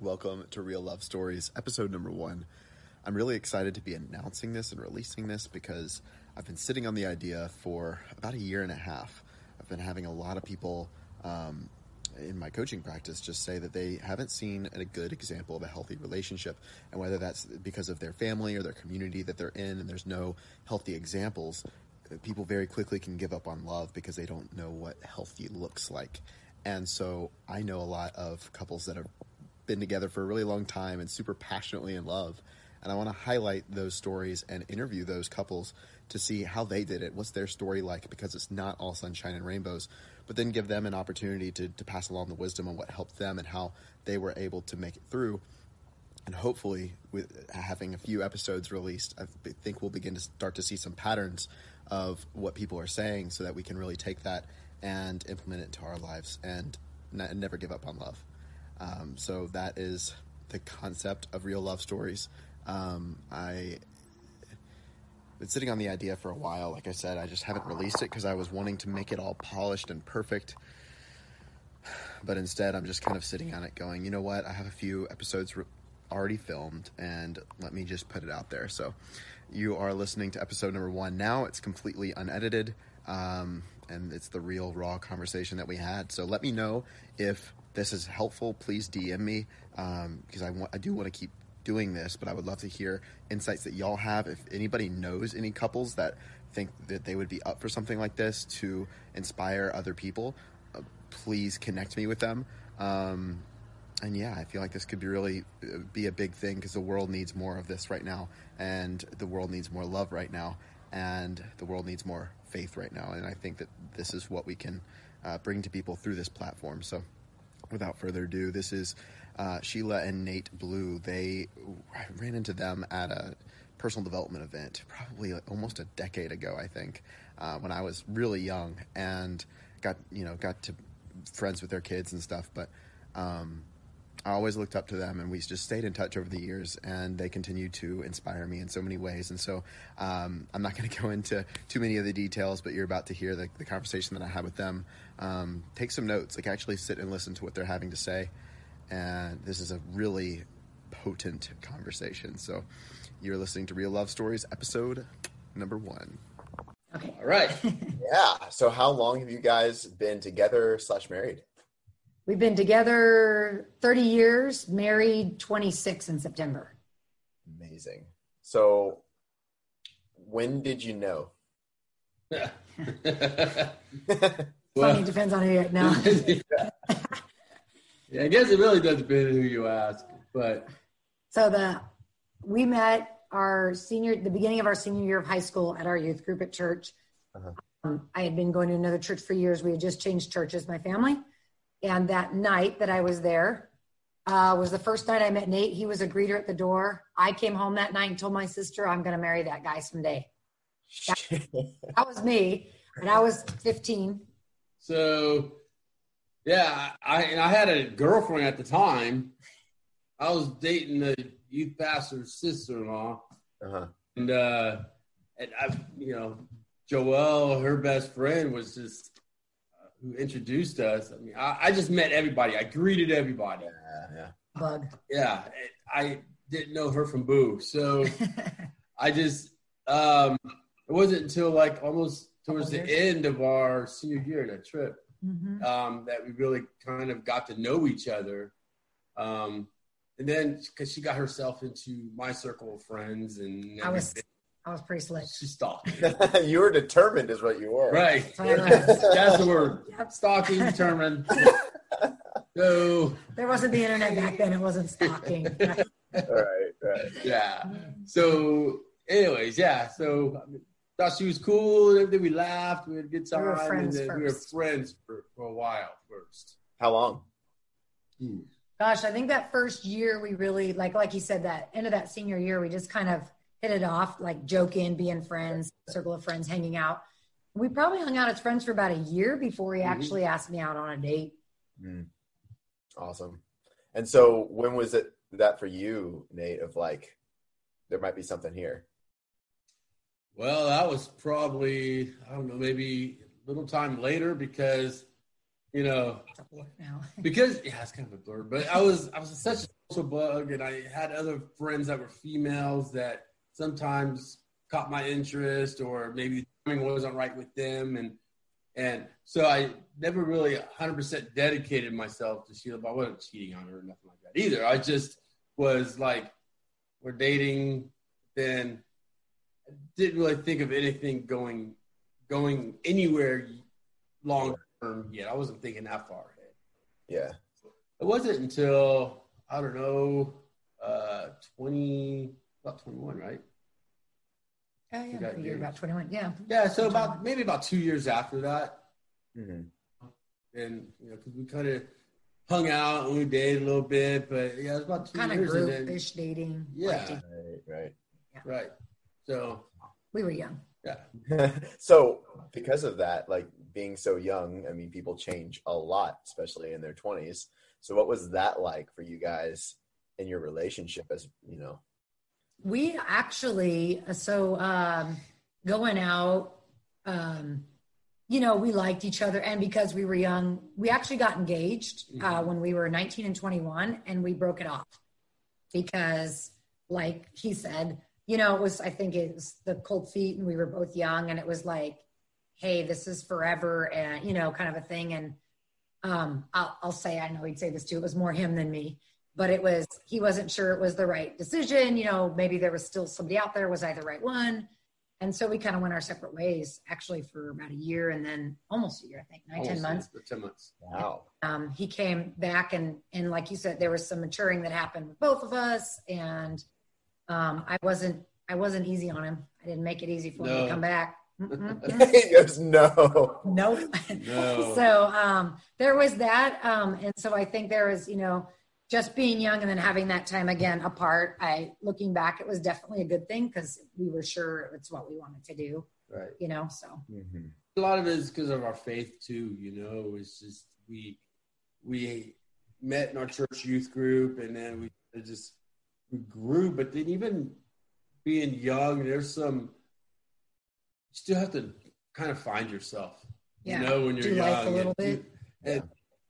Welcome to Real Love Stories, episode number one. I'm really excited to be announcing this and releasing this because I've been sitting on the idea for about a year and a half. I've been having a lot of people um, in my coaching practice just say that they haven't seen a good example of a healthy relationship, and whether that's because of their family or their community that they're in, and there's no healthy examples, people very quickly can give up on love because they don't know what healthy looks like. And so I know a lot of couples that have been together for a really long time and super passionately in love. And I want to highlight those stories and interview those couples to see how they did it. What's their story like? Because it's not all sunshine and rainbows, but then give them an opportunity to, to pass along the wisdom on what helped them and how they were able to make it through. And hopefully, with having a few episodes released, I think we'll begin to start to see some patterns of what people are saying so that we can really take that and implement it into our lives and never give up on love. Um, so that is the concept of real love stories. Um, I been sitting on the idea for a while. Like I said, I just haven't released it because I was wanting to make it all polished and perfect. But instead, I'm just kind of sitting on it, going, you know what? I have a few episodes re- already filmed, and let me just put it out there. So, you are listening to episode number one now. It's completely unedited, um, and it's the real raw conversation that we had. So, let me know if this is helpful, please DM me um, because I want I do want to keep doing this, but I would love to hear insights that y'all have. If anybody knows any couples that think that they would be up for something like this to inspire other people, uh, please connect me with them. Um, and yeah, I feel like this could be really uh, be a big thing because the world needs more of this right now, and the world needs more love right now, and the world needs more faith right now. And I think that this is what we can uh, bring to people through this platform. So without further ado, this is uh, Sheila and Nate Blue. They I ran into them at a personal development event probably almost a decade ago, I think, uh, when I was really young and got you know got to friends with their kids and stuff. But um, I always looked up to them, and we just stayed in touch over the years, and they continue to inspire me in so many ways. And so um, I'm not going to go into too many of the details, but you're about to hear the, the conversation that I had with them. Um, take some notes, like actually sit and listen to what they're having to say. And this is a really potent conversation. So you're listening to Real Love Stories, episode number one. Okay. All right. yeah. So how long have you guys been together slash married? We've been together 30 years, married 26 in September. Amazing. So, when did you know? Yeah. well, Funny, depends on who you know. yeah, I guess it really does depend on who you ask. But so the we met our senior the beginning of our senior year of high school at our youth group at church. Uh-huh. Um, I had been going to another church for years. We had just changed churches, my family. And that night that I was there uh, was the first night I met Nate. He was a greeter at the door. I came home that night and told my sister, I'm going to marry that guy someday. That, that was me. And I was 15. So, yeah, I, and I had a girlfriend at the time. I was dating the youth pastor's sister-in-law. Uh-huh. And, uh, and I, you know, Joelle, her best friend, was just who introduced us. I mean, I, I, just met everybody. I greeted everybody. Yeah, yeah. Bug. Yeah, I didn't know her from Boo, so I just um, it wasn't until like almost towards the end of our senior year, that trip, mm-hmm. um, that we really kind of got to know each other. Um, and then because she got herself into my circle of friends and I was I was pretty slick. She stalked. you were determined, is what you were. Right. That's the word. Yep. Stalking, determined. so there wasn't the internet back then. It wasn't stalking. Right. right. Right. Yeah. So, anyways, yeah. So I mean, thought she was cool. Everything we laughed. We had a good time. We were friends. And we were friends for, for a while first. How long? Hmm. Gosh, I think that first year we really like, like you said, that end of that senior year, we just kind of hit it off, like joking, being friends, circle of friends, hanging out. We probably hung out as friends for about a year before he mm-hmm. actually asked me out on a date. Mm. Awesome. And so, when was it that for you, Nate? Of like, there might be something here. Well, that was probably I don't know, maybe a little time later because you know because yeah, it's kind of a blur. But I was I was such a social bug, and I had other friends that were females that sometimes caught my interest, or maybe timing wasn't right with them, and and so I never really 100% dedicated myself to Sheila, but I wasn't cheating on her or nothing like that either. I just was like, we're dating, then I didn't really think of anything going going anywhere long term yet. I wasn't thinking that far ahead. Yeah. It wasn't until I don't know, uh, twenty about twenty one, right? Oh yeah, you're about twenty one. Yeah. Yeah. So about maybe about two years after that, mm-hmm. and you know, because we kind of hung out and we dated a little bit, but yeah, it was about two kind years. Kind of groupish dating. Yeah. Right. Right. Yeah. Right. So we were young. Yeah. so because of that, like being so young, I mean, people change a lot, especially in their twenties. So what was that like for you guys in your relationship as you know? We actually so um going out um you know, we liked each other. And because we were young, we actually got engaged uh, mm-hmm. when we were 19 and 21, and we broke it off because, like he said, you know, it was, I think it was the cold feet, and we were both young, and it was like, hey, this is forever, and, you know, kind of a thing. And um, I'll, I'll say, I know he'd say this too, it was more him than me, but it was, he wasn't sure it was the right decision. You know, maybe there was still somebody out there, was I the right one? and so we kind of went our separate ways actually for about a year and then almost a year i think nine almost ten months ten months wow um, he came back and and like you said there was some maturing that happened with both of us and um, i wasn't i wasn't easy on him i didn't make it easy for no. him to come back he goes no nope no. so um, there was that um, and so i think there was you know just being young and then having that time again apart, I looking back, it was definitely a good thing because we were sure it's what we wanted to do. Right. You know, so mm-hmm. a lot of it is because of our faith too. You know, it's just we we met in our church youth group, and then we just we grew. But then even being young, there's some you still have to kind of find yourself. Yeah. You know, when you're do young, life a little and, bit. And,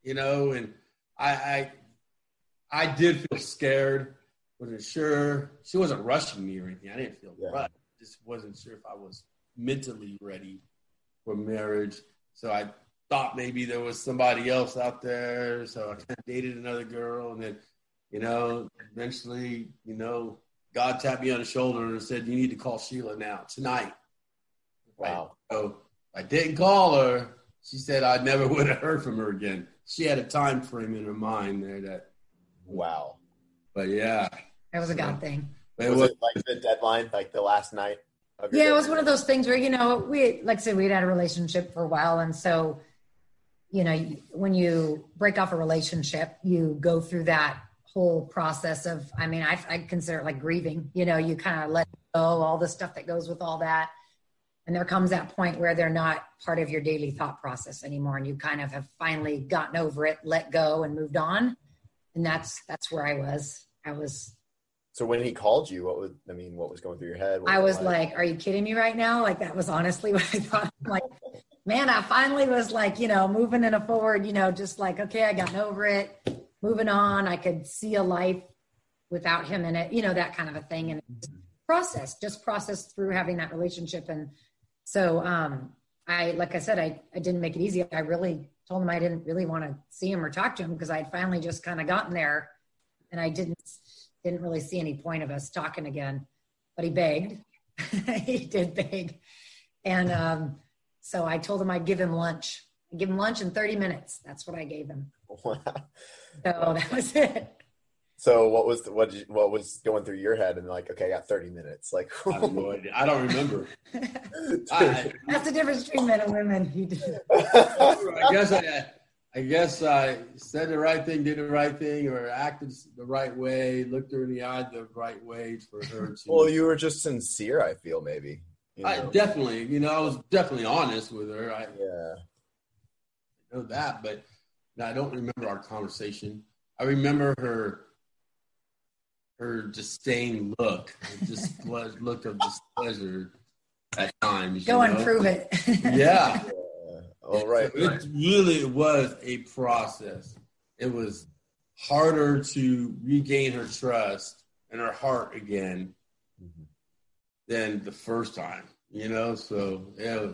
you know, and I, I I did feel scared. Wasn't sure. She wasn't rushing me or anything. I didn't feel yeah. rushed. Just wasn't sure if I was mentally ready for marriage. So I thought maybe there was somebody else out there. So I kind of dated another girl, and then, you know, eventually, you know, God tapped me on the shoulder and said, "You need to call Sheila now tonight." Wow. So I didn't call her. She said I never would have heard from her again. She had a time frame in her mind there that Wow. But yeah. That was a God thing. Was, was, it like the deadline, like the last night? yeah, it was one of those things where, you know, we, like I said, we'd had a relationship for a while. And so, you know, when you break off a relationship, you go through that whole process of, I mean, I, I consider it like grieving, you know, you kind of let go all the stuff that goes with all that. And there comes that point where they're not part of your daily thought process anymore. And you kind of have finally gotten over it, let go and moved on and that's that's where I was. I was. So when he called you, what was I mean? What was going through your head? What I was like, "Are you kidding me right now?" Like that was honestly what I thought. like, man, I finally was like, you know, moving in a forward. You know, just like, okay, I got over it, moving on. I could see a life without him in it. You know, that kind of a thing, and process, just process through having that relationship. And so, um, I, like I said, I, I didn't make it easy. I really told him I didn't really want to see him or talk to him because I'd finally just kind of gotten there and I didn't didn't really see any point of us talking again. But he begged. he did beg. And um, so I told him I'd give him lunch. I'd give him lunch in 30 minutes. That's what I gave him. Wow. So that was it. So what was the, what you, what was going through your head and like okay I got thirty minutes like I, no I don't remember. I, That's the difference between men and women. I guess I I guess I said the right thing, did the right thing, or acted the right way, looked her in the eye the right way for her to. Well, you were just sincere. I feel maybe. You know? I definitely, you know, I was definitely honest with her. I yeah. I know that, but I don't remember our conversation. I remember her her disdain look, just look of displeasure at times. Go and know? prove it. yeah. All right. So it really was a process. It was harder to regain her trust and her heart again mm-hmm. than the first time. You know, so yeah.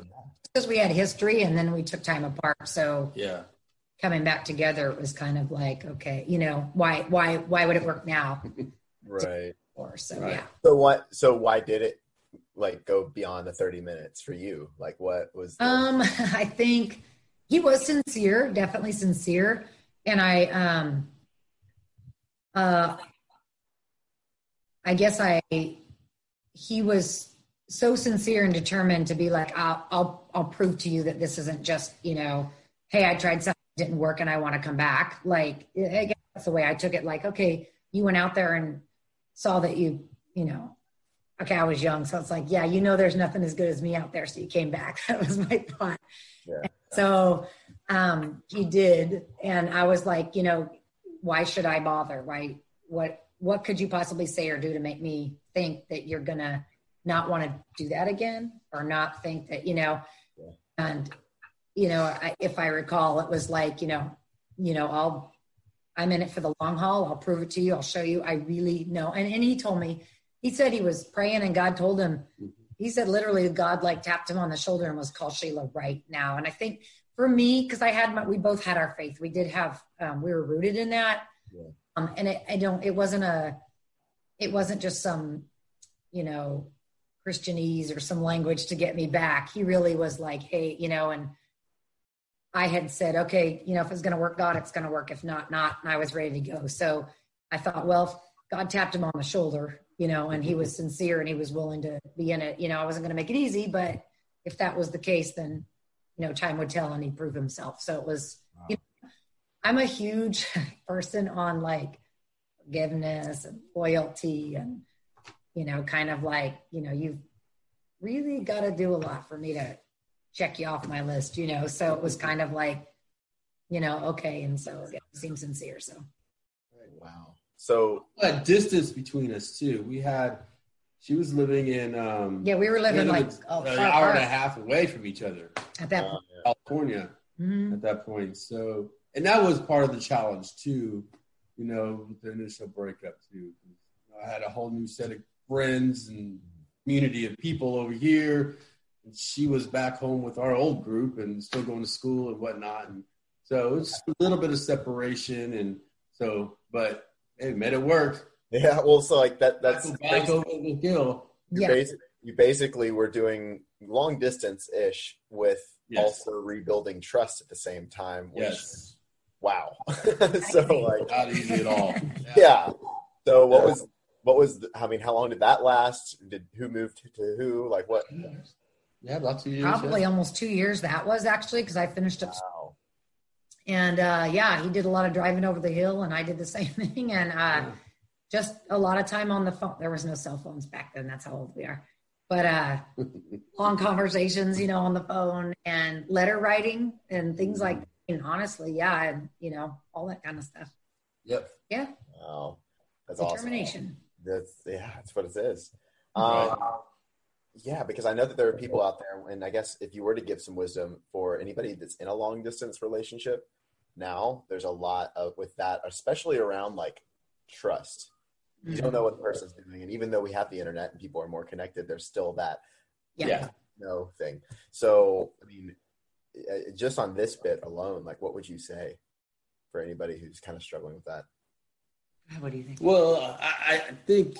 Because we had history and then we took time apart, so yeah, coming back together it was kind of like okay, you know, why why why would it work now? right. Or so right. yeah. So what? So why did it like go beyond the thirty minutes for you? Like what was? The- um, I think he was sincere, definitely sincere, and I um uh, I guess I he was so sincere and determined to be like, I'll I'll I'll prove to you that this isn't just you know, hey, I tried something didn't work and I want to come back. Like I guess that's the way I took it. Like, okay, you went out there and saw that you you know, okay, I was young, so it's like, yeah, you know, there's nothing as good as me out there, so you came back. That was my thought. Yeah. So um, he did, and I was like, you know, why should I bother? Why what what could you possibly say or do to make me think that you're gonna not want to do that again or not think that you know yeah. and you know I, if i recall it was like you know you know i'll i'm in it for the long haul i'll prove it to you i'll show you i really know and, and he told me he said he was praying and god told him mm-hmm. he said literally god like tapped him on the shoulder and was called Sheila right now and i think for me, because I had my, we both had our faith. We did have, um, we were rooted in that. Yeah. Um, and it, I don't, it wasn't a, it wasn't just some, you know, Christianese or some language to get me back. He really was like, hey, you know, and I had said, okay, you know, if it's going to work, God, it's going to work. If not, not. And I was ready to go. So I thought, well, God tapped him on the shoulder, you know, and he was sincere and he was willing to be in it. You know, I wasn't going to make it easy, but if that was the case, then you know, time would tell and he'd prove himself. So it was, wow. you know, I'm a huge person on like forgiveness and loyalty and, you know, kind of like, you know, you've really got to do a lot for me to check you off my list, you know? So it was kind of like, you know, okay. And so it seemed sincere. So. Wow. So a distance between us too. We had, she was living in. Um, yeah, we were living like oh, an hour far. and a half away from each other at that point. California mm-hmm. at that point. So, and that was part of the challenge too. You know, the initial breakup too. I had a whole new set of friends and community of people over here. And she was back home with our old group and still going to school and whatnot. And so it's a little bit of separation. And so, but hey, made it work. Yeah, well, so like that. That's back over the hill. You, yeah. Basi- you basically were doing long distance ish with yes. also rebuilding trust at the same time. Which, yes. Wow. so like not easy at all. Yeah. yeah. So what was what was the, I mean? How long did that last? Did who moved to who? Like what? Yeah, about two years. Probably yeah. almost two years. That was actually because I finished up. Wow. And uh, yeah, he did a lot of driving over the hill, and I did the same thing. And uh, just a lot of time on the phone. There was no cell phones back then. That's how old we are. But uh, long conversations, you know, on the phone and letter writing and things like. That. And honestly, yeah, and you know, all that kind of stuff. Yep. Yeah. Wow, that's determination. Awesome. That's yeah, that's what it is. Um, yeah, because I know that there are people out there, and I guess if you were to give some wisdom for anybody that's in a long distance relationship now, there's a lot of with that, especially around like trust. You don't know what the person's doing and even though we have the internet and people are more connected there's still that yeah, no thing. So i mean uh, just on this bit alone like what would you say for anybody who's kind of struggling with that? What do you think? Well i, I think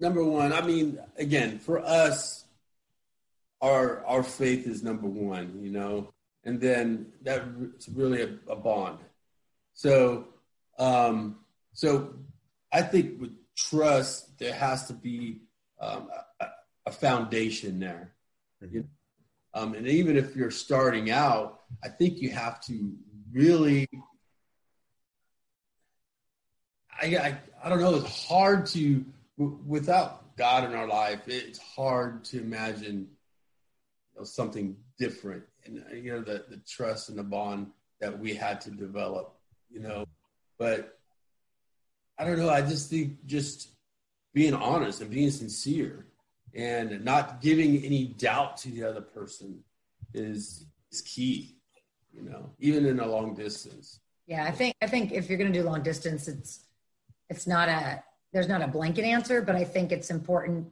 number one i mean again for us our our faith is number one you know and then that's really a, a bond so um so I think with trust, there has to be um, a, a, foundation there. Mm-hmm. You know? um, and even if you're starting out, I think you have to really. I, I, I don't know. It's hard to without God in our life. It's hard to imagine you know, something different, and uh, you know the the trust and the bond that we had to develop. You know, but I don't know. I just think just being honest and being sincere and not giving any doubt to the other person is is key. You know, even in a long distance. Yeah, I think I think if you're going to do long distance, it's it's not a there's not a blanket answer, but I think it's important.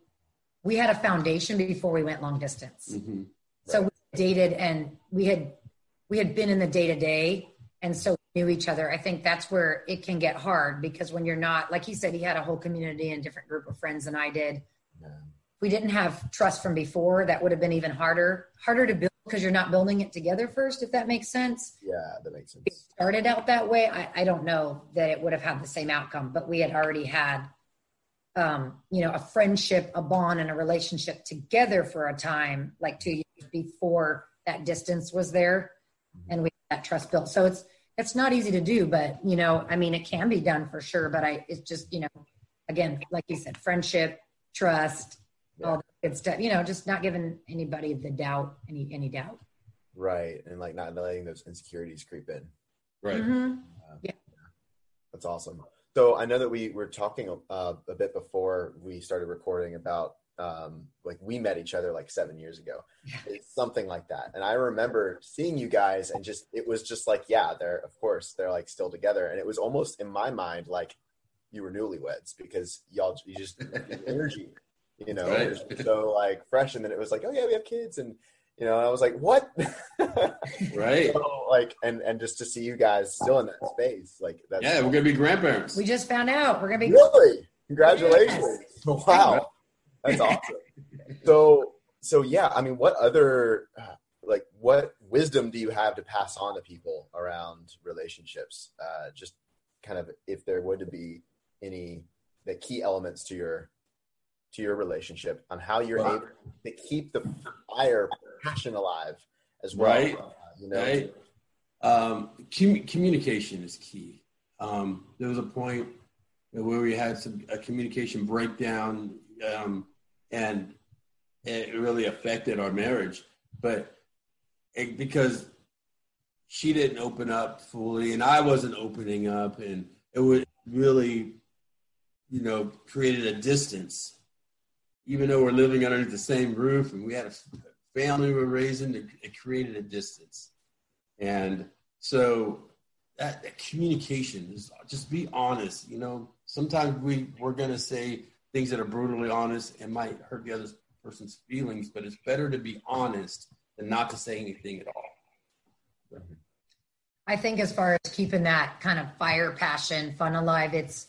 We had a foundation before we went long distance, mm-hmm. so we dated and we had we had been in the day to day, and so knew each other. I think that's where it can get hard because when you're not like he said, he had a whole community and different group of friends than I did. Yeah. We didn't have trust from before. That would have been even harder harder to build because you're not building it together first, if that makes sense. Yeah, that makes sense. If it started out that way, I, I don't know that it would have had the same outcome, but we had already had, um, you know, a friendship, a bond, and a relationship together for a time, like two years before that distance was there, mm-hmm. and we had that trust built. So it's it's not easy to do, but you know, I mean, it can be done for sure. But I, it's just you know, again, like you said, friendship, trust, yeah. all good stuff. You know, just not giving anybody the doubt, any any doubt. Right, and like not letting those insecurities creep in. Right. Mm-hmm. Uh, yeah. That's awesome. So I know that we were talking uh, a bit before we started recording about um, like we met each other like seven years ago. Yeah. It's something like that. And I remember seeing you guys and just it was just like, yeah, they're of course they're like still together. And it was almost in my mind like you were newlyweds because y'all you just energy you know, right. so like fresh. And then it was like, oh yeah, we have kids, and you know, I was like, what? right. So, like, and and just to see you guys still in that space, like that's yeah, we're gonna be grandparents. We just found out we're gonna be really. Congratulations! Yes. Wow, that's awesome. So so yeah, I mean, what other like what wisdom do you have to pass on to people around relationships? Uh, just kind of if there would to be any the key elements to your to your relationship on how you're wow. able to keep the fire passion alive as well. Right. You know? Right. Um, com- communication is key. Um, there was a point where we had some a communication breakdown, um, and it really affected our marriage. But it, because she didn't open up fully, and I wasn't opening up, and it would really, you know, created a distance even though we're living underneath the same roof and we had a family we were raising, it, created a distance. And so that, that, communication is just be honest. You know, sometimes we, we're going to say things that are brutally honest and might hurt the other person's feelings, but it's better to be honest than not to say anything at all. I think as far as keeping that kind of fire, passion, fun alive, it's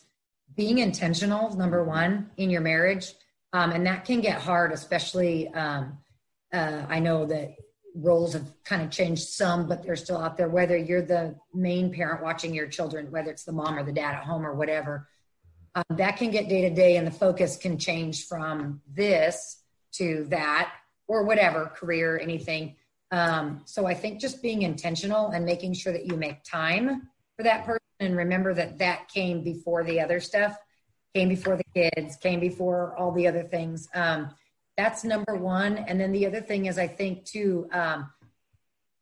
being intentional, number one, in your marriage um, and that can get hard, especially. Um, uh, I know that roles have kind of changed some, but they're still out there. Whether you're the main parent watching your children, whether it's the mom or the dad at home or whatever, um, that can get day to day, and the focus can change from this to that or whatever career, anything. Um, so I think just being intentional and making sure that you make time for that person and remember that that came before the other stuff came before the kids, came before all the other things. Um, that's number one. And then the other thing is, I think too, um,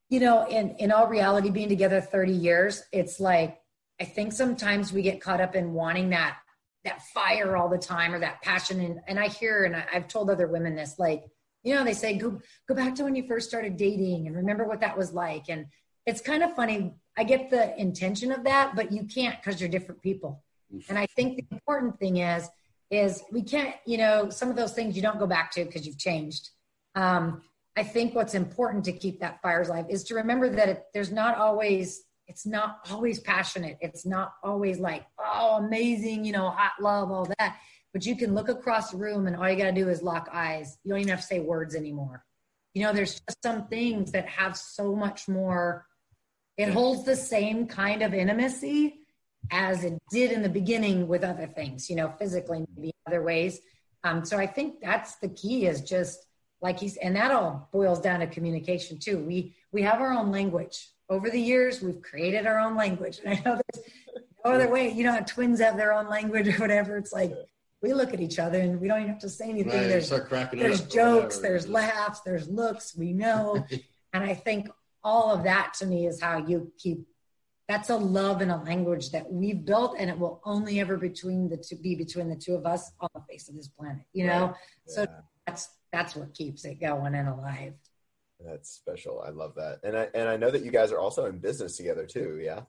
you know, in in all reality, being together 30 years, it's like I think sometimes we get caught up in wanting that that fire all the time or that passion. And and I hear and I, I've told other women this, like, you know, they say go go back to when you first started dating and remember what that was like. And it's kind of funny. I get the intention of that, but you can't because you're different people. And I think the important thing is, is we can't, you know, some of those things you don't go back to because you've changed. Um, I think what's important to keep that fire alive is to remember that it, there's not always, it's not always passionate. It's not always like, oh, amazing, you know, hot love, all that. But you can look across the room and all you got to do is lock eyes. You don't even have to say words anymore. You know, there's just some things that have so much more, it holds the same kind of intimacy as it did in the beginning with other things, you know, physically, maybe other ways. Um, so I think that's the key is just like he's, and that all boils down to communication too. We, we have our own language over the years. We've created our own language. And I know there's no other way, you know, twins have their own language or whatever. It's like, we look at each other and we don't even have to say anything. Right, there's, there's jokes, there's laughs, there's looks, we know. and I think all of that to me is how you keep that's a love and a language that we've built and it will only ever between the two be between the two of us on the face of this planet you know right. yeah. so that's that's what keeps it going and alive that's special i love that and i and i know that you guys are also in business together too yeah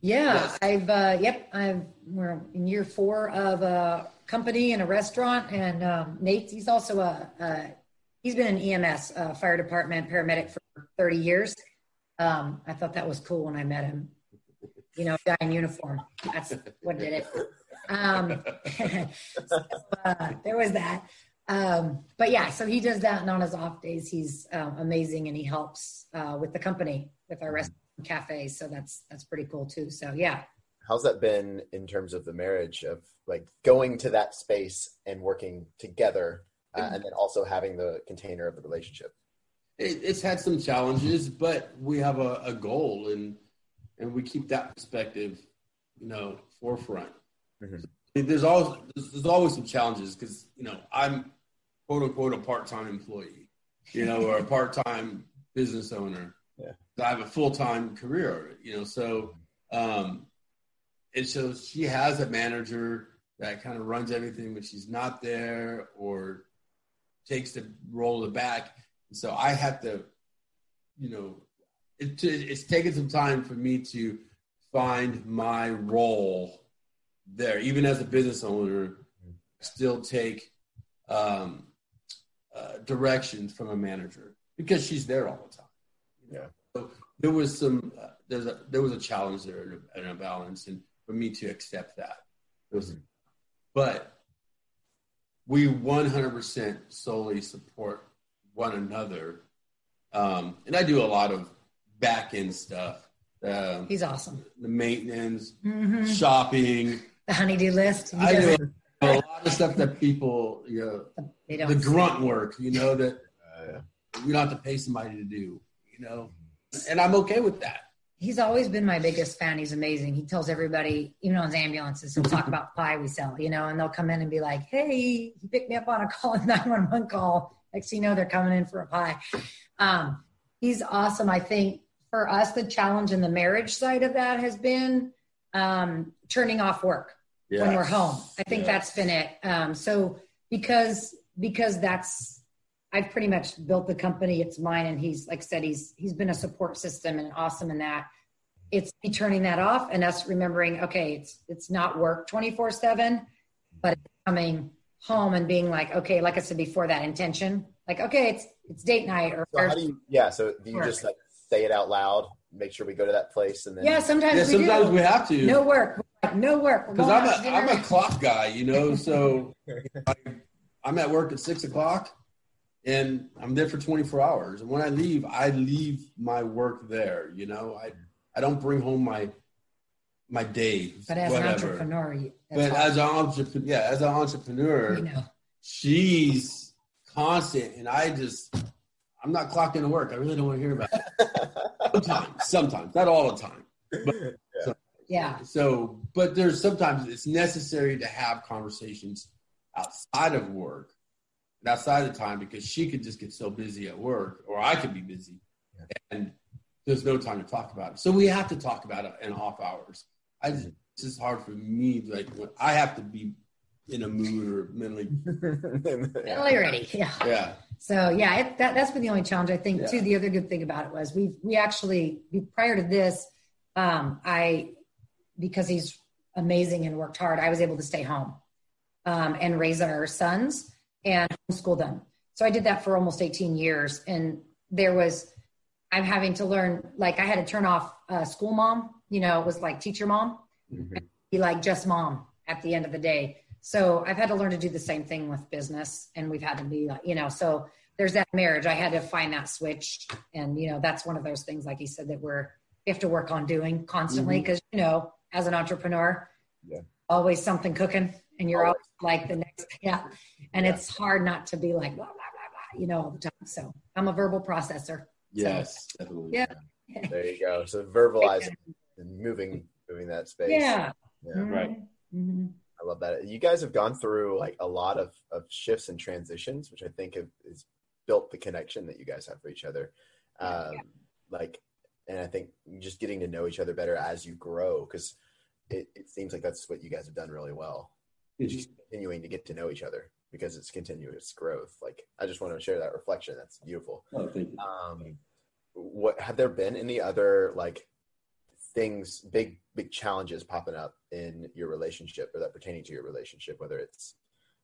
Yeah, yes. I've uh, yep, I've we're in year four of a company and a restaurant, and um, Nate, he's also a, a he's been in EMS, uh, fire department paramedic for 30 years. Um, I thought that was cool when I met him. You know, guy in uniform. That's what did it. Um, so, uh, there was that. Um, but yeah, so he does that, and on his off days, he's uh, amazing, and he helps uh, with the company with our restaurant cafe. So that's that's pretty cool too. So yeah. How's that been in terms of the marriage of like going to that space and working together, uh, and then also having the container of the relationship? It, it's had some challenges, but we have a, a goal, and and we keep that perspective, you know, forefront. Mm-hmm. There's always there's always some challenges because you know I'm quote unquote a part time employee, you know, or a part time business owner. Yeah. I have a full time career, you know, so um, and so she has a manager that kind of runs everything when she's not there or takes the role of the back. And so I have to, you know, it, it's taken some time for me to find my role there, even as a business owner, still take um, uh, directions from a manager because she's there all the time. Yeah. So there was some, uh, there's a, there was a challenge there and a, balance, and for me to accept that, was, mm-hmm. but we 100% solely support one another. Um, and I do a lot of back end stuff. Um, He's awesome. The maintenance, mm-hmm. shopping, the honeydew list. I do a lot of stuff that people, you know, they don't the grunt work, you know, that uh, you don't have to pay somebody to do, you know, and I'm okay with that. He's always been my biggest fan. He's amazing. He tells everybody, even on his ambulances, he'll talk about pie we sell, you know, and they'll come in and be like, "Hey, he picked me up on a call, a 911 call." Next you know, they're coming in for a pie. Um, he's awesome. I think for us, the challenge in the marriage side of that has been um, turning off work yes. when we're home. I think yes. that's been it. Um, so because because that's I've pretty much built the company. It's mine, and he's like I said, he's he's been a support system and awesome in that. It's me turning that off and us remembering, okay, it's it's not work twenty four seven, but it's coming home and being like, okay, like I said before, that intention, like okay, it's it's date night or. So how do you? Yeah. So do you work. just like say it out loud make sure we go to that place and then yeah sometimes yeah, we sometimes do. we have to no work no work because i'm a i'm a clock guy you know so I, i'm at work at six o'clock and i'm there for 24 hours and when i leave i leave my work there you know i i don't bring home my my days but as whatever. an entrepreneur but hard. as an entrepreneur yeah as an entrepreneur you know she's constant and i just I'm not clocking into work. I really don't want to hear about it. sometimes, sometimes, not all the time. But, yeah. So, yeah. So, but there's sometimes it's necessary to have conversations outside of work, outside of time, because she could just get so busy at work, or I could be busy, yeah. and there's no time to talk about it. So we have to talk about it in off hours. I just, it's just hard for me. Like I have to be in a mood or mentally mentally ready. Yeah. Yeah. So yeah, it, that that's been the only challenge I think yeah. too. The other good thing about it was we we actually prior to this, um, I because he's amazing and worked hard, I was able to stay home um, and raise our sons and homeschool them. So I did that for almost 18 years, and there was I'm having to learn like I had to turn off uh, school mom. You know, it was like teacher mom, mm-hmm. be like just mom at the end of the day so I've had to learn to do the same thing with business, and we've had to be, you know, so there's that marriage. I had to find that switch, and you know, that's one of those things, like you said, that we're we have to work on doing constantly because mm-hmm. you know, as an entrepreneur, yeah. always something cooking, and you're always like the next, yeah, and yeah. it's hard not to be like blah blah blah blah, you know, all the time. So I'm a verbal processor. Yes, so, definitely. Yeah. There you go. So verbalizing and moving, moving that space. Yeah. yeah. Mm-hmm. Right. Mm-hmm. I love that. You guys have gone through like a lot of, of shifts and transitions, which I think have is built the connection that you guys have for each other. Um, yeah. Like, and I think just getting to know each other better as you grow, because it, it seems like that's what you guys have done really well. It's just continuing to get to know each other because it's continuous growth. Like, I just want to share that reflection. That's beautiful. Oh, thank you. Um, what have there been any other like things, big big challenges popping up in your relationship or that pertaining to your relationship, whether it's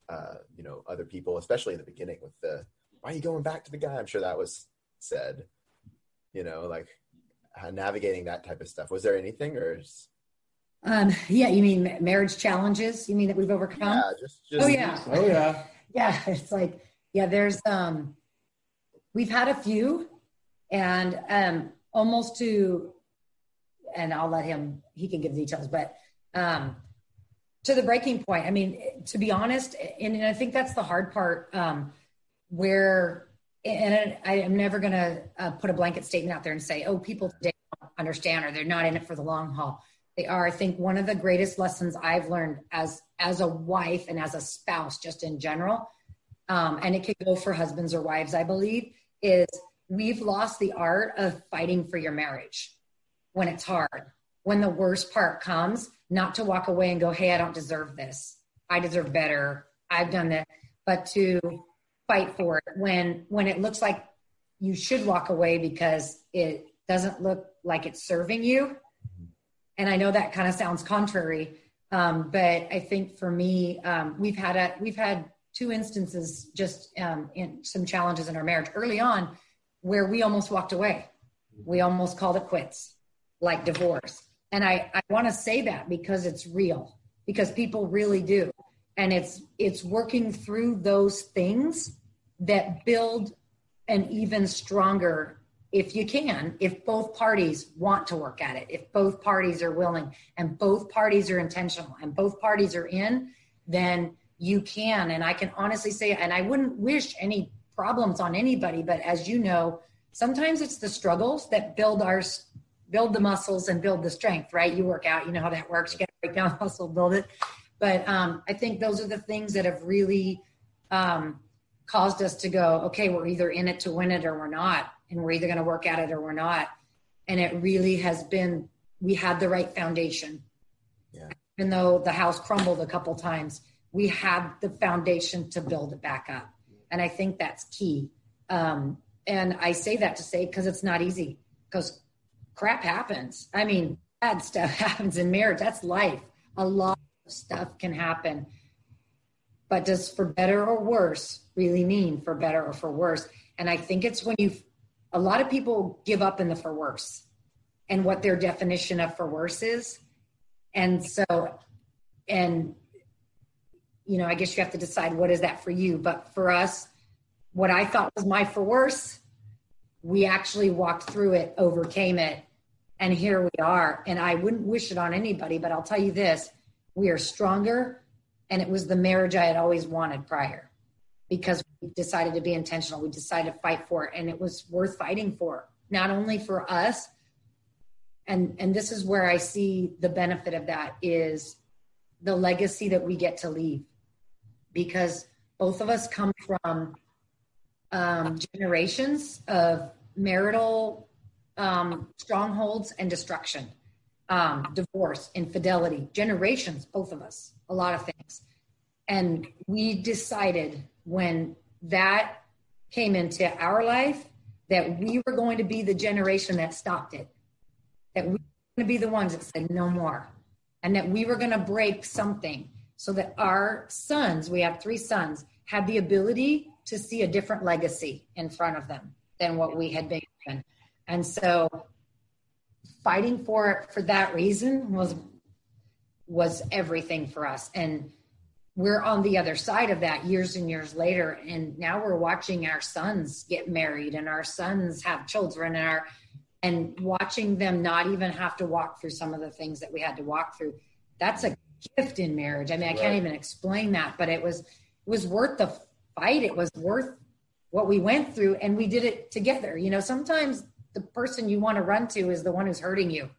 uh, you know other people, especially in the beginning with the why are you going back to the guy? I'm sure that was said. You know, like navigating that type of stuff. Was there anything or? Is... Um, yeah, you mean marriage challenges? You mean that we've overcome? Yeah, just, just oh yeah, oh yeah, yeah. It's like yeah, there's um, we've had a few, and um, almost to, and I'll let him. He can give details, but um, to the breaking point. I mean, to be honest, and, and I think that's the hard part. Um, where and I am never going to uh, put a blanket statement out there and say, oh, people today don't understand or they're not in it for the long haul. They are. I think one of the greatest lessons I've learned as as a wife and as a spouse, just in general, um, and it could go for husbands or wives, I believe, is we've lost the art of fighting for your marriage when it's hard. When the worst part comes, not to walk away and go, hey, I don't deserve this. I deserve better. I've done that. But to fight for it when when it looks like you should walk away because it doesn't look like it's serving you and i know that kind of sounds contrary um, but i think for me um, we've had a we've had two instances just um, in some challenges in our marriage early on where we almost walked away we almost called it quits like divorce. And i i want to say that because it's real because people really do. And it's it's working through those things that build an even stronger if you can if both parties want to work at it if both parties are willing and both parties are intentional and both parties are in then you can. And i can honestly say and i wouldn't wish any problems on anybody but as you know sometimes it's the struggles that build our build the muscles and build the strength right you work out you know how that works you got to break down the muscle build it but um, i think those are the things that have really um, caused us to go, okay, we're either in it to win it or we're not. And we're either going to work at it or we're not. And it really has been, we had the right foundation. Yeah. Even though the house crumbled a couple times, we had the foundation to build it back up. And I think that's key. Um, and I say that to say because it's not easy because crap happens. I mean, bad stuff happens in marriage. That's life. A lot of stuff can happen. But does for better or worse really mean for better or for worse? And I think it's when you, a lot of people give up in the for worse and what their definition of for worse is. And so, and, you know, I guess you have to decide what is that for you. But for us, what I thought was my for worse, we actually walked through it, overcame it, and here we are. And I wouldn't wish it on anybody, but I'll tell you this we are stronger and it was the marriage I had always wanted prior because we decided to be intentional. We decided to fight for it, and it was worth fighting for, not only for us. And, and this is where I see the benefit of that is the legacy that we get to leave because both of us come from um, generations of marital um, strongholds and destruction um, divorce, infidelity, generations, both of us, a lot of things. And we decided when that came into our life that we were going to be the generation that stopped it, that we were going to be the ones that said no more, and that we were going to break something so that our sons, we have three sons, had the ability to see a different legacy in front of them than what we had been given. And so fighting for it for that reason was was everything for us. And we're on the other side of that years and years later. And now we're watching our sons get married and our sons have children and our and watching them not even have to walk through some of the things that we had to walk through. That's a gift in marriage. I mean i can't even explain that but it was it was worth the fight. It was worth what we went through and we did it together. You know sometimes the person you want to run to is the one who's hurting you.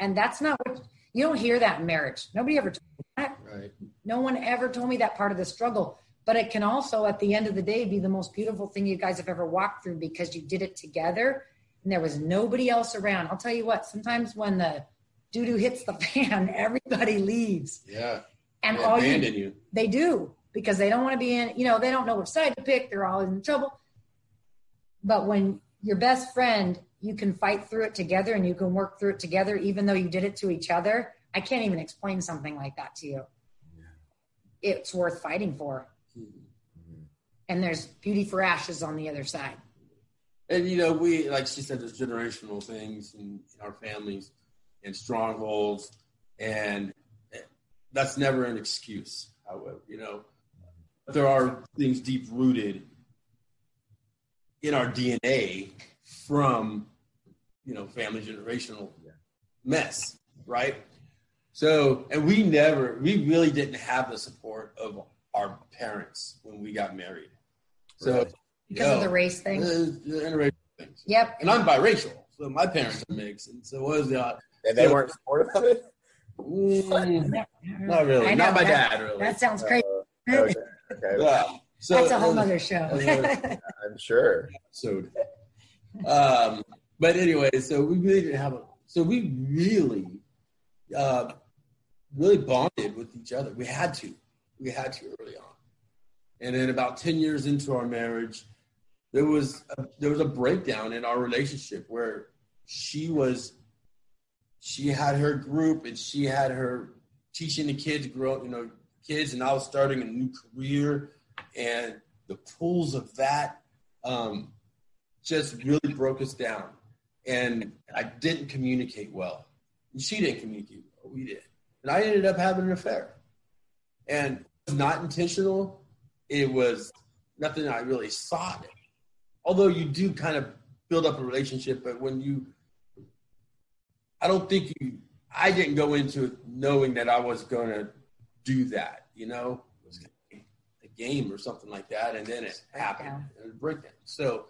And that's not what you don't hear that in marriage. Nobody ever told me that. Right. No one ever told me that part of the struggle. But it can also, at the end of the day, be the most beautiful thing you guys have ever walked through because you did it together and there was nobody else around. I'll tell you what, sometimes when the doo doo hits the fan, everybody leaves. Yeah. And they all you, you, they do because they don't want to be in, you know, they don't know which side to pick. They're all in trouble. But when your best friend you can fight through it together and you can work through it together, even though you did it to each other. I can't even explain something like that to you. Yeah. It's worth fighting for. Mm-hmm. And there's beauty for ashes on the other side. And you know, we like she said, there's generational things in, in our families and strongholds, and that's never an excuse. However, you know, there are things deep rooted in our DNA from you know family generational mess, right? So, and we never, we really didn't have the support of our parents when we got married. So, because know, of the race thing, the, the interracial things. Yep. And I'm biracial, so my parents are mixed, and so what was the and they so, weren't supportive of it. Mm, not really. Know, not my that, dad. Really. That sounds crazy. Uh, okay. okay. Yeah. So, That's a whole other show. I'm sure. So, um, but anyway, so we really didn't have a. So we really, uh, really bonded with each other. We had to. We had to early on, and then about ten years into our marriage, there was a, there was a breakdown in our relationship where she was she had her group and she had her teaching the kids grow you know kids and i was starting a new career and the pulls of that um, just really broke us down. And i didn't communicate well. And she didn't communicate well. We did. And i ended up having an affair. And it was not intentional. It was nothing i really sought. Although you do kind of build up a relationship but when you I don't think you. I didn't go into it knowing that I was going to do that. You know, game or something like that, and then it happened and it breakdown. So,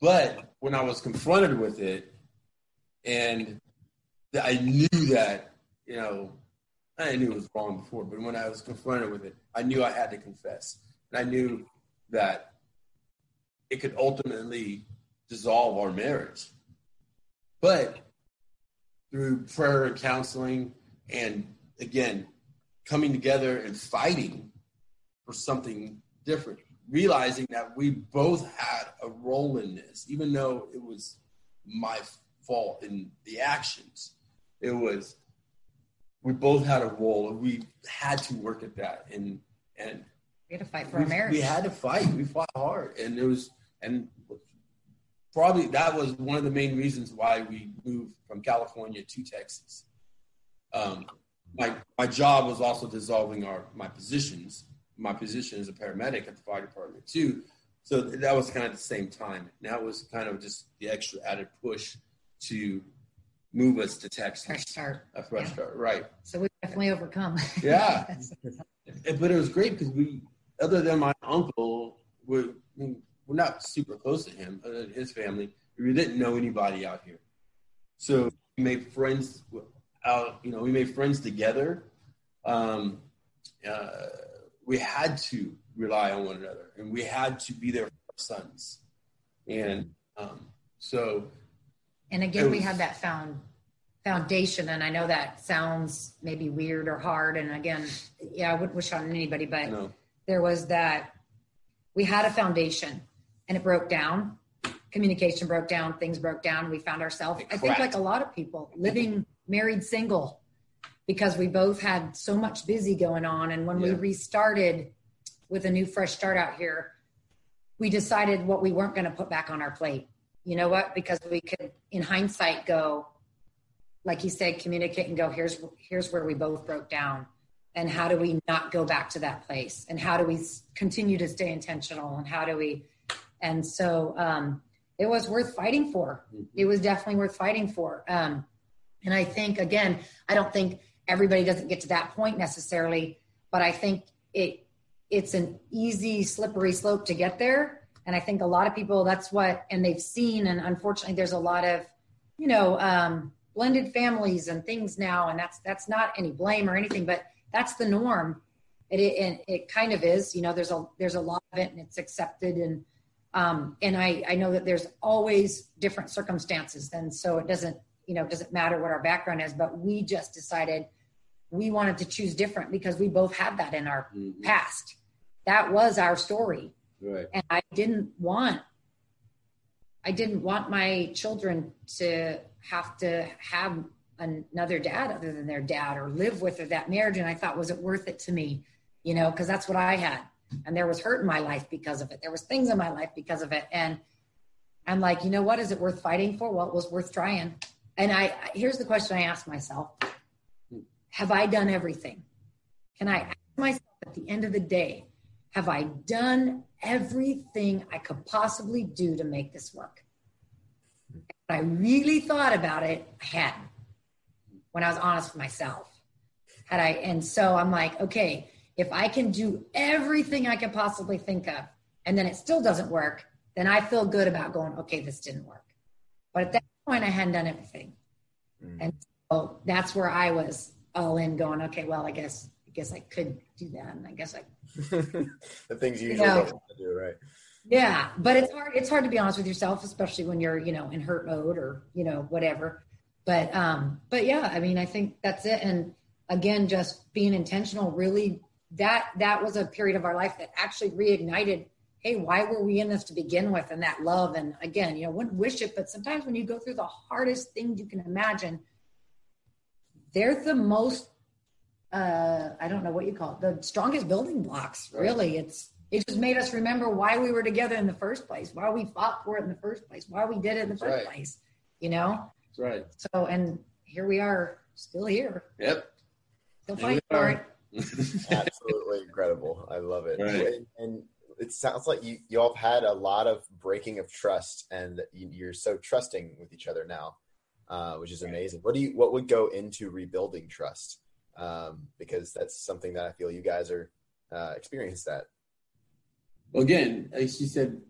but when I was confronted with it, and I knew that you know, I knew it was wrong before, but when I was confronted with it, I knew I had to confess, and I knew that it could ultimately dissolve our marriage. But through prayer and counseling and again coming together and fighting for something different realizing that we both had a role in this even though it was my fault in the actions. It was we both had a role and we had to work at that. And and we had to fight for we, our marriage. we had to fight. We fought hard. And it was and probably that was one of the main reasons why we moved from California to Texas. Um, my my job was also dissolving our my positions. My position as a paramedic at the fire department too. So that was kind of the same time. Now it was kind of just the extra added push to move us to Texas. Fresh start. A fresh yeah. start, right? So we definitely overcome. yeah, but it was great because we, other than my uncle, we're, we're not super close to him, uh, his family. We didn't know anybody out here, so we made friends. Out, you know, we made friends together. Um, uh, we had to rely on one another, and we had to be there for our sons. And um, so, and again, was, we had that found foundation, and I know that sounds maybe weird or hard. And again, yeah, I wouldn't wish on anybody, but no. there was that we had a foundation and it broke down. Communication broke down, things broke down. We found ourselves, I think, like a lot of people, living married single because we both had so much busy going on. And when yeah. we restarted with a new fresh start out here, we decided what we weren't going to put back on our plate. You know what? Because we could, in hindsight, go, like you said, communicate and go, here's here's where we both broke down. And how do we not go back to that place? And how do we continue to stay intentional? And how do we and so um, it was worth fighting for. Mm-hmm. It was definitely worth fighting for. Um, and I think again, I don't think everybody doesn't get to that point necessarily, but I think it it's an easy slippery slope to get there. And I think a lot of people that's what and they've seen and unfortunately there's a lot of you know um, blended families and things now and that's that's not any blame or anything but that's the norm it, it, it kind of is you know there's a there's a lot of it and it's accepted and um, and I, I know that there's always different circumstances. And so it doesn't, you know, it doesn't matter what our background is, but we just decided we wanted to choose different because we both had that in our mm-hmm. past. That was our story. Right. And I didn't want I didn't want my children to have to have another dad other than their dad or live with or that marriage. And I thought, was it worth it to me? You know, because that's what I had. And there was hurt in my life because of it. There was things in my life because of it. And I'm like, you know what? Is it worth fighting for? Well, it was worth trying. And I here's the question I ask myself: Have I done everything? Can I ask myself at the end of the day, have I done everything I could possibly do to make this work? I really thought about it. I hadn't when I was honest with myself. Had I, and so I'm like, okay, if I can do everything I could possibly think of, and then it still doesn't work, then I feel good about going, okay, this didn't work. But at that point, I hadn't done everything. Mm. And so that's where I was all in going, okay, well, I guess, I guess I could do that. And I guess I, the things you usually you know, do, right? Yeah. But it's hard, it's hard to be honest with yourself, especially when you're, you know, in hurt mode or, you know, whatever. But, um, but yeah, I mean, I think that's it. And again, just being intentional really that, that was a period of our life that actually reignited hey, why were we in this to begin with? And that love. And again, you know, wouldn't wish it, but sometimes when you go through the hardest things you can imagine, they're the most, uh, I don't know what you call it, the strongest building blocks, really. It's, it just made us remember why we were together in the first place, why we fought for it in the first place, why we did it in the first right. place, you know? That's right. So, and here we are, still here. Yep. Still fighting for it. Absolutely incredible. I love it. Right. And, and it sounds like you you all have had a lot of breaking of trust, and you're so trusting with each other now, uh, which is amazing. What do you what would go into rebuilding trust? Um, because that's something that I feel you guys are uh, experienced that. Well, again, as she said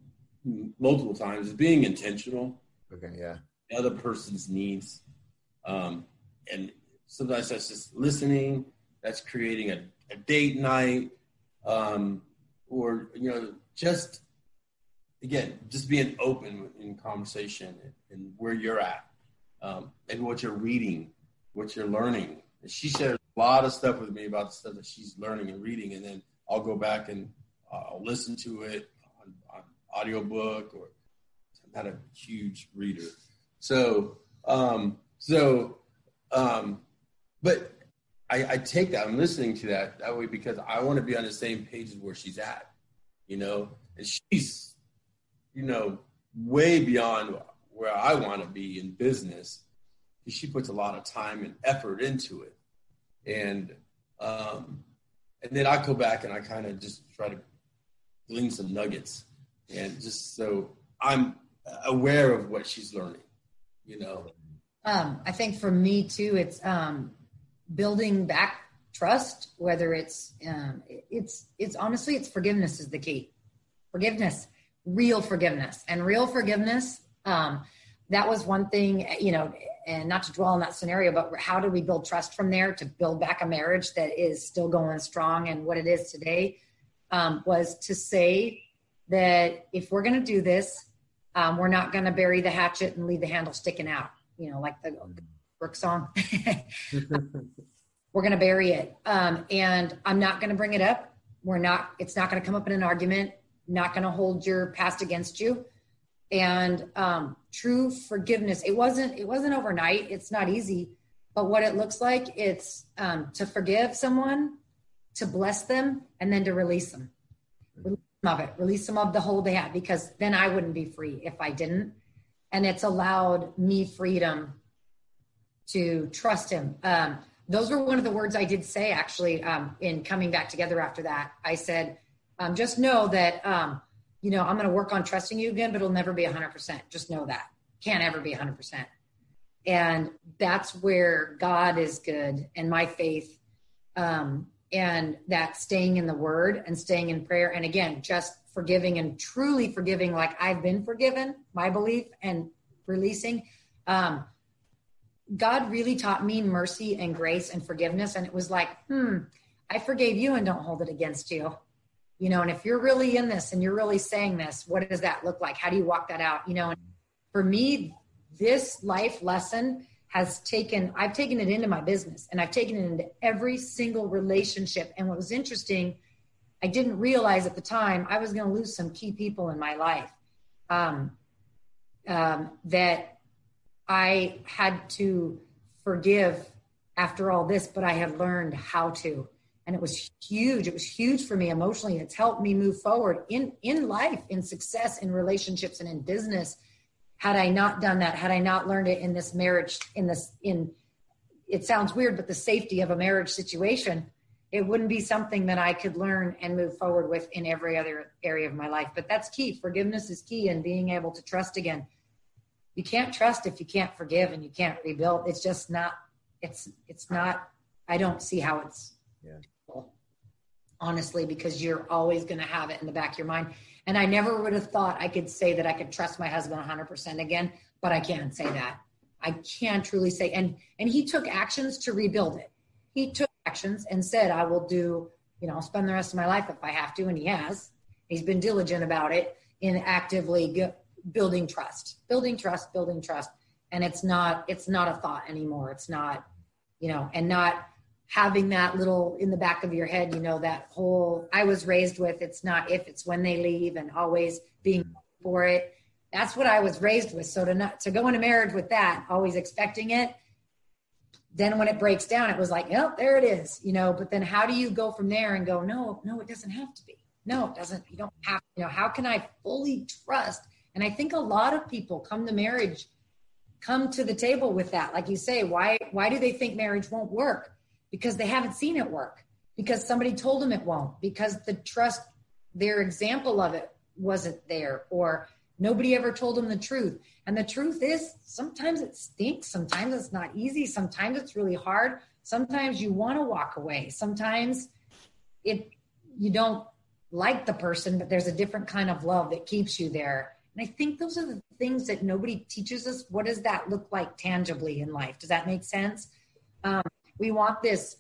multiple times, is being intentional. Okay. Yeah. The other person's needs, um, and sometimes that's just listening. That's creating a, a date night. Um, or you know just again just being open in conversation and where you're at um, and what you're reading what you're learning. And she shares a lot of stuff with me about the stuff that she's learning and reading and then i'll go back and uh, i'll listen to it on, on audiobook or i'm not a huge reader. So um so um but I, I take that. I'm listening to that that way because I want to be on the same page as where she's at, you know. And she's, you know, way beyond where I want to be in business. She puts a lot of time and effort into it, and um, and then I go back and I kind of just try to glean some nuggets, and just so I'm aware of what she's learning, you know. Um, I think for me too, it's um, building back trust whether it's um, it's it's honestly it's forgiveness is the key. Forgiveness real forgiveness. And real forgiveness um, that was one thing you know and not to dwell on that scenario but how do we build trust from there to build back a marriage that is still going strong and what it is today um, was to say that if we're going to do this um, we're not going to bury the hatchet and leave the handle sticking out you know like the Song. We're going to bury it. Um, and I'm not going to bring it up. We're not, it's not going to come up in an argument, not going to hold your past against you. And um, true forgiveness, it wasn't, it wasn't overnight. It's not easy. But what it looks like, it's um, to forgive someone, to bless them, and then to release them. Release them of it, release them of the hold they have, because then I wouldn't be free if I didn't. And it's allowed me freedom to trust him. Um, those were one of the words I did say actually um, in coming back together after that. I said, um, just know that, um, you know, I'm going to work on trusting you again, but it'll never be 100%. Just know that. Can't ever be 100%. And that's where God is good and my faith. Um, and that staying in the word and staying in prayer. And again, just forgiving and truly forgiving like I've been forgiven, my belief, and releasing. Um, God really taught me mercy and grace and forgiveness. And it was like, hmm, I forgave you and don't hold it against you. You know, and if you're really in this and you're really saying this, what does that look like? How do you walk that out? You know, and for me, this life lesson has taken, I've taken it into my business and I've taken it into every single relationship. And what was interesting, I didn't realize at the time I was going to lose some key people in my life. Um, um, that I had to forgive after all this, but I had learned how to. And it was huge. It was huge for me emotionally. It's helped me move forward in, in life, in success, in relationships, and in business. Had I not done that, had I not learned it in this marriage, in this, in, it sounds weird, but the safety of a marriage situation, it wouldn't be something that I could learn and move forward with in every other area of my life. But that's key. Forgiveness is key and being able to trust again. You can't trust if you can't forgive and you can't rebuild. It's just not, it's, it's not, I don't see how it's yeah honestly, because you're always going to have it in the back of your mind. And I never would have thought I could say that I could trust my husband 100% again, but I can say that. I can truly say, and and he took actions to rebuild it. He took actions and said, "I will do. You know, I'll spend the rest of my life if I have to," and he has. He's been diligent about it in actively building trust, building trust, building trust, and it's not it's not a thought anymore. It's not, you know, and not having that little in the back of your head, you know, that whole I was raised with it's not if it's when they leave and always being mm-hmm. for it. That's what I was raised with. So to not to go into marriage with that, always expecting it, then when it breaks down, it was like, oh, there it is, you know. But then how do you go from there and go, no, no, it doesn't have to be. No, it doesn't. You don't have, you know, how can I fully trust? And I think a lot of people come to marriage, come to the table with that. Like you say, why why do they think marriage won't work? because they haven't seen it work, because somebody told them it won't, because the trust, their example of it wasn't there, or nobody ever told them the truth. And the truth is, sometimes it stinks, sometimes it's not easy, sometimes it's really hard, sometimes you want to walk away, sometimes it you don't like the person, but there's a different kind of love that keeps you there. And I think those are the things that nobody teaches us. What does that look like tangibly in life? Does that make sense? Um, we want this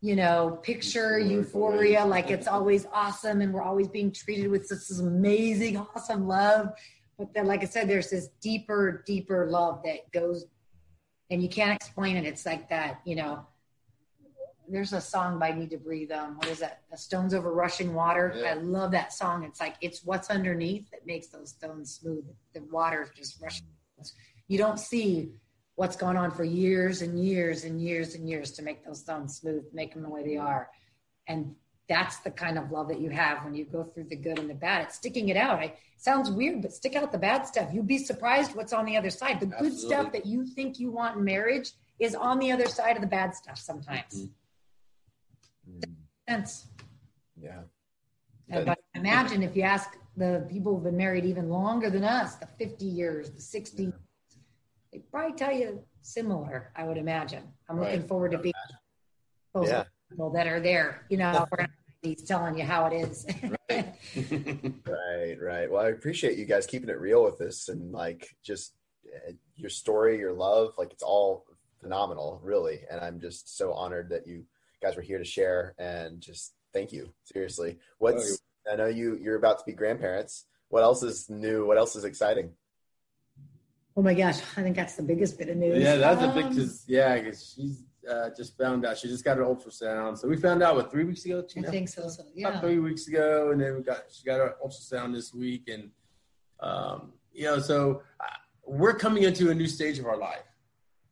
you know picture euphoria like it's always awesome and we're always being treated with this amazing awesome love but then like i said there's this deeper deeper love that goes and you can't explain it it's like that you know there's a song by Need to Breathe. Um, what is that? A stones over rushing water. Yeah. I love that song. It's like it's what's underneath that makes those stones smooth. The water just rushing. You don't see what's gone on for years and years and years and years to make those stones smooth, make them the way they are. And that's the kind of love that you have when you go through the good and the bad. It's sticking it out. It sounds weird, but stick out the bad stuff. You'd be surprised what's on the other side. The Absolutely. good stuff that you think you want in marriage is on the other side of the bad stuff sometimes. Mm-hmm. Sense. Yeah. but imagine if you ask the people who've been married even longer than us, the 50 years, the 60, yeah they probably tell you similar, I would imagine. I'm right. looking forward to being those yeah. people that are there, you know, he's telling you how it is. right. right, right. Well, I appreciate you guys keeping it real with this and like just uh, your story, your love, like it's all phenomenal, really. And I'm just so honored that you guys were here to share and just thank you. Seriously. What's I know you you're about to be grandparents. What else is new? What else is exciting? Oh my gosh, I think that's the biggest bit of news. Yeah, that's um, a big. Cause, yeah, because she's uh, just found out. She just got an ultrasound, so we found out what three weeks ago. I think so. so yeah, about three weeks ago, and then we got she got her ultrasound this week, and um, you know, so uh, we're coming into a new stage of our life.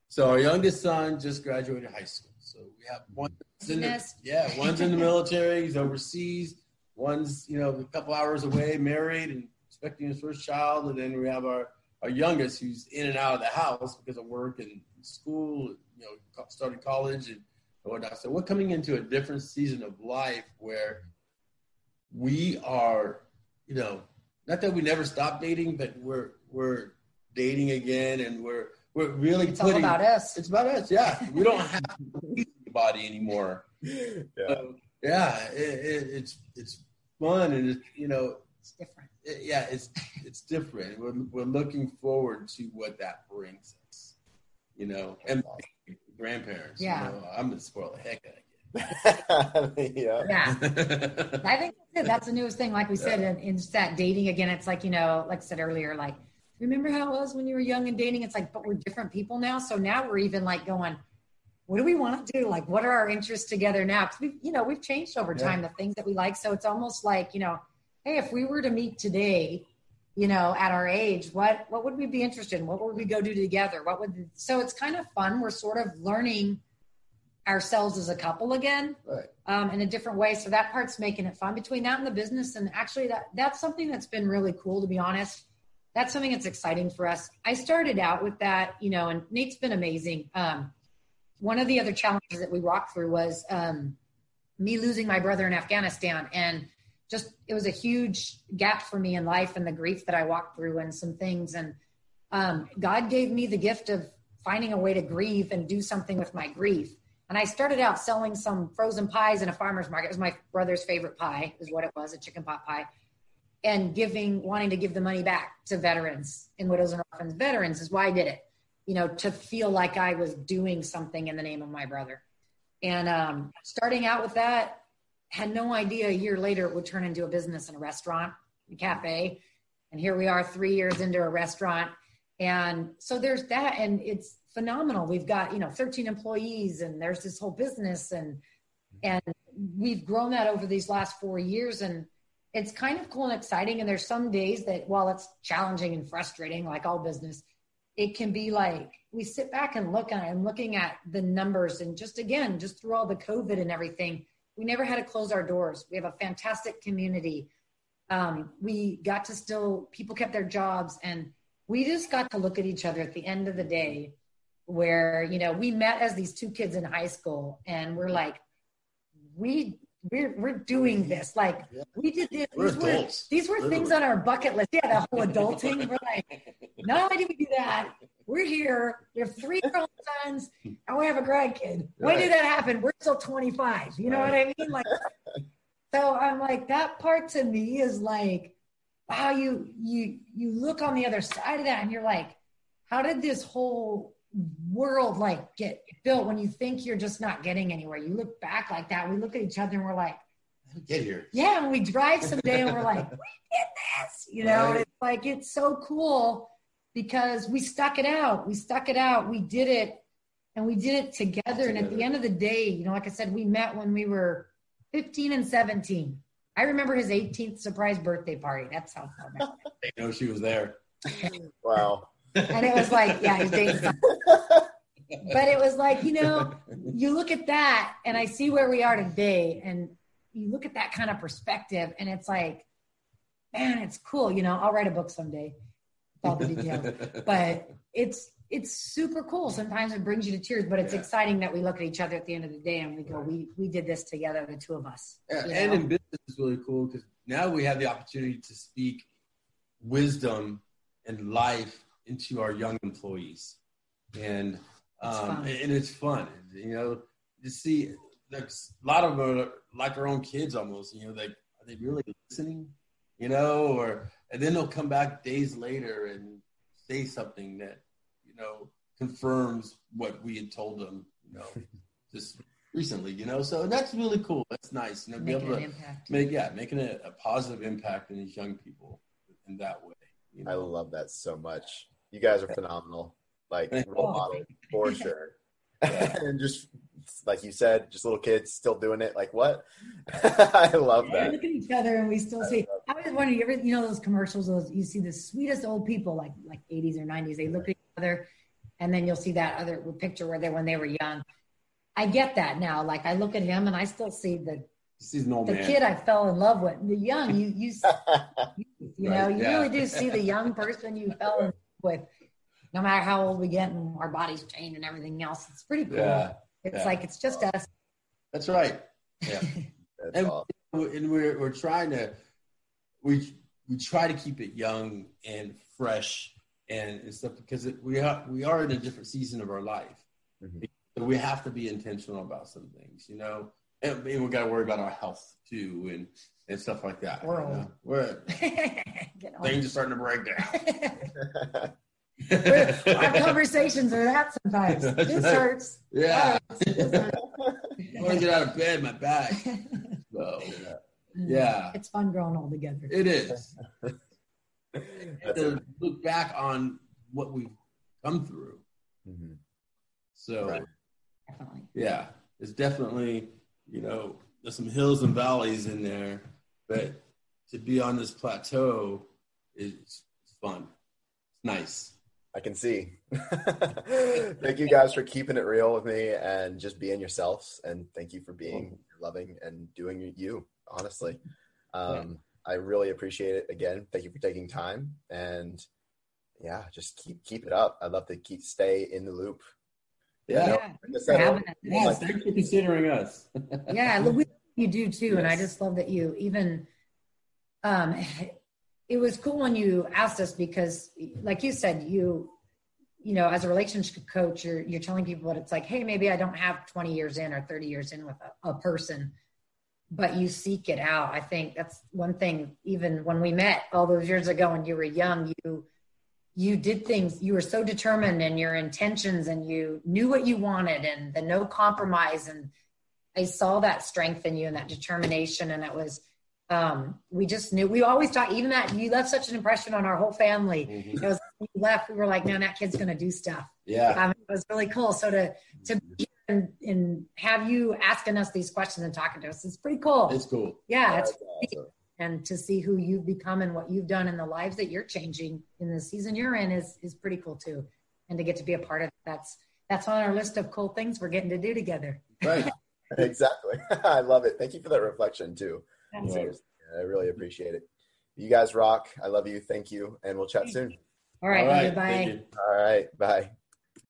So our youngest son just graduated high school. So we have one. In the, yeah, one's in the military. He's overseas. One's you know a couple hours away, married and expecting his first child, and then we have our our youngest who's in and out of the house because of work and school, you know, started college and whatnot. So we're coming into a different season of life where we are, you know, not that we never stopped dating, but we're we're dating again and we're we're really it's putting, all about us. It's about us, yeah. we don't have to please anybody anymore. Yeah, so, yeah, it, it, it's it's fun and it's you know it's different yeah, it's it's different. We're we're looking forward to what that brings us, you know, and grandparents. Yeah, you know, I'm gonna spoil the heck out of you. yeah, yeah. I think that's, that's the newest thing. Like we said, yeah. in, in that dating again, it's like you know, like I said earlier, like remember how it was when you were young and dating? It's like, but we're different people now. So now we're even like going, what do we want to do? Like, what are our interests together now? Because we, you know, we've changed over time yeah. the things that we like. So it's almost like you know hey, if we were to meet today, you know, at our age, what what would we be interested in? What would we go do together? What would so it's kind of fun. We're sort of learning ourselves as a couple again Right. um, in a different way. So that part's making it fun between that and the business. And actually, that that's something that's been really cool, to be honest. That's something that's exciting for us. I started out with that, you know, and Nate's been amazing. Um, one of the other challenges that we walked through was um, me losing my brother in Afghanistan, and just it was a huge gap for me in life and the grief that I walked through and some things. And um, God gave me the gift of finding a way to grieve and do something with my grief. And I started out selling some frozen pies in a farmer's market. It was my brother's favorite pie, is what it was, a chicken pot pie. And giving, wanting to give the money back to veterans and widows and orphans. Veterans is why I did it, you know, to feel like I was doing something in the name of my brother. And um, starting out with that, had no idea a year later it would turn into a business and a restaurant, a cafe. And here we are three years into a restaurant. And so there's that. And it's, phenomenal. We've got, you know, 13 employees and there's this whole business and and we've grown that over these last 4 years and it's kind of cool and exciting and there's some days that while it's challenging and frustrating like all business, it can be like we sit back and look and looking at the numbers and just again, just through all the COVID and everything, we never had to close our doors. We have a fantastic community. Um, we got to still people kept their jobs and we just got to look at each other at the end of the day where you know we met as these two kids in high school and we're like we we're, we're doing this. Like we did this. We're these were, these were things on our bucket list. Yeah the whole adulting we're like not only did we do that? We're here. We have three grown sons and we have a grandkid. When did that happen? We're still 25 you know what i mean? Like so i'm like that part to me is like wow you you you look on the other side of that and you're like how did this whole world like get built when you think you're just not getting anywhere you look back like that we look at each other and we're like Get here. yeah and we drive someday and we're like we did this you know Right. it's like it's so cool because we stuck it out we stuck it out we did it and we did it together and at the end of the day you know like i said we met when we were 15 and 17 i remember his 18th surprise birthday party that's how far back They know she was there. Wow. And it was like yeah he's dating someone. but it was like you know you look at that and i see where we are today and you look at that kind of perspective and it's like man it's cool you know i'll write a book someday with all the details but it's it's super cool sometimes it brings you to tears but it's Yeah. exciting that we look at each other at the end of the day and we go we we did this together the two of us Yeah, and know? in business is really cool because now we have the opportunity to speak wisdom and life into our young employees, and It's um, fun. and it's fun. You know, to see there's a lot of them are like our own kids almost. You know, like are they really listening? You know, or and then they'll come back days later and say something that you know confirms what we had told them. You know, just recently. You know, so that's really cool. That's nice. You know, be able to impact make yeah making a, a positive impact in these young people in that way you I love that so much. You guys are phenomenal. Like role model for sure. and just like you said, just little kids still doing it. Like what? I love We that. look at each other and we still see. I was wondering, you ever, you know, those commercials, those you see the sweetest old people, like like 80s or 90s. They look at each other, and then you'll see that other picture where they when they were young. I get that now. Like I look at him and I still see the He's an old the man kid I fell in love with. The young you you you know Right, you yeah. really do see the young person you fell in love with. No matter how old we get and our bodies change and everything else, it's pretty cool. yeah it's yeah. like it's just us. that's right yeah That's and, awesome. and we're we're trying to we we try to keep it young and fresh and, and stuff because it, we are we are in a different season of our life Mhm. so we have to be intentional about some things you know and, and we got to worry about our health too and and stuff like that We're know? old. we're things are starting to break down Our conversations are that sometimes. That's This right. hurts. Yeah. This hurts. I want to get out of bed, my back. So Yeah. It's fun growing all together. it is. To look back on what we've come through. Mhm. So Right. Definitely. yeah, it's definitely you know there's some hills and valleys in there, but to be on this plateau is fun. It's nice. I can see. thank you guys for keeping it real with me and just being yourselves. And thank you for being loving and doing you, honestly. Um, I really appreciate it. Again, thank you for taking time. And yeah, just keep keep it up. I'd love to keep stay in the loop. Yeah. yeah. Said, yes, thanks for considering us. yeah, we, you do too. Yes. And I just love that you even um it was cool when you asked us because like you said you you know as a relationship coach you're you're telling people what it's like hey maybe i don't have 20 years in or 30 years in with a, a person but you seek it out i think that's one thing even when we met all those years ago when you were young you you did things you were so determined in your intentions and you knew what you wanted and the no compromise and i saw that strength in you and that determination and it was um, we just knew we always thought even that you left such an impression on our whole family. Mm-hmm. It was you left, we were like, man, that kid's gonna do stuff. Yeah. Um, it was really cool. So to to and, and have you asking us these questions and talking to us, it's pretty cool. It's cool. Yeah, it's awesome. and to see who you've become and what you've done and the lives that you're changing in the season you're in is is pretty cool too. And to get to be a part of that's that's on our list of cool things we're getting to do together. Right. exactly. I love it. Thank you for that reflection too. I really appreciate it. You guys rock. I love you. Thank you. And we'll chat soon. All right. All right. Bye. All right. Bye.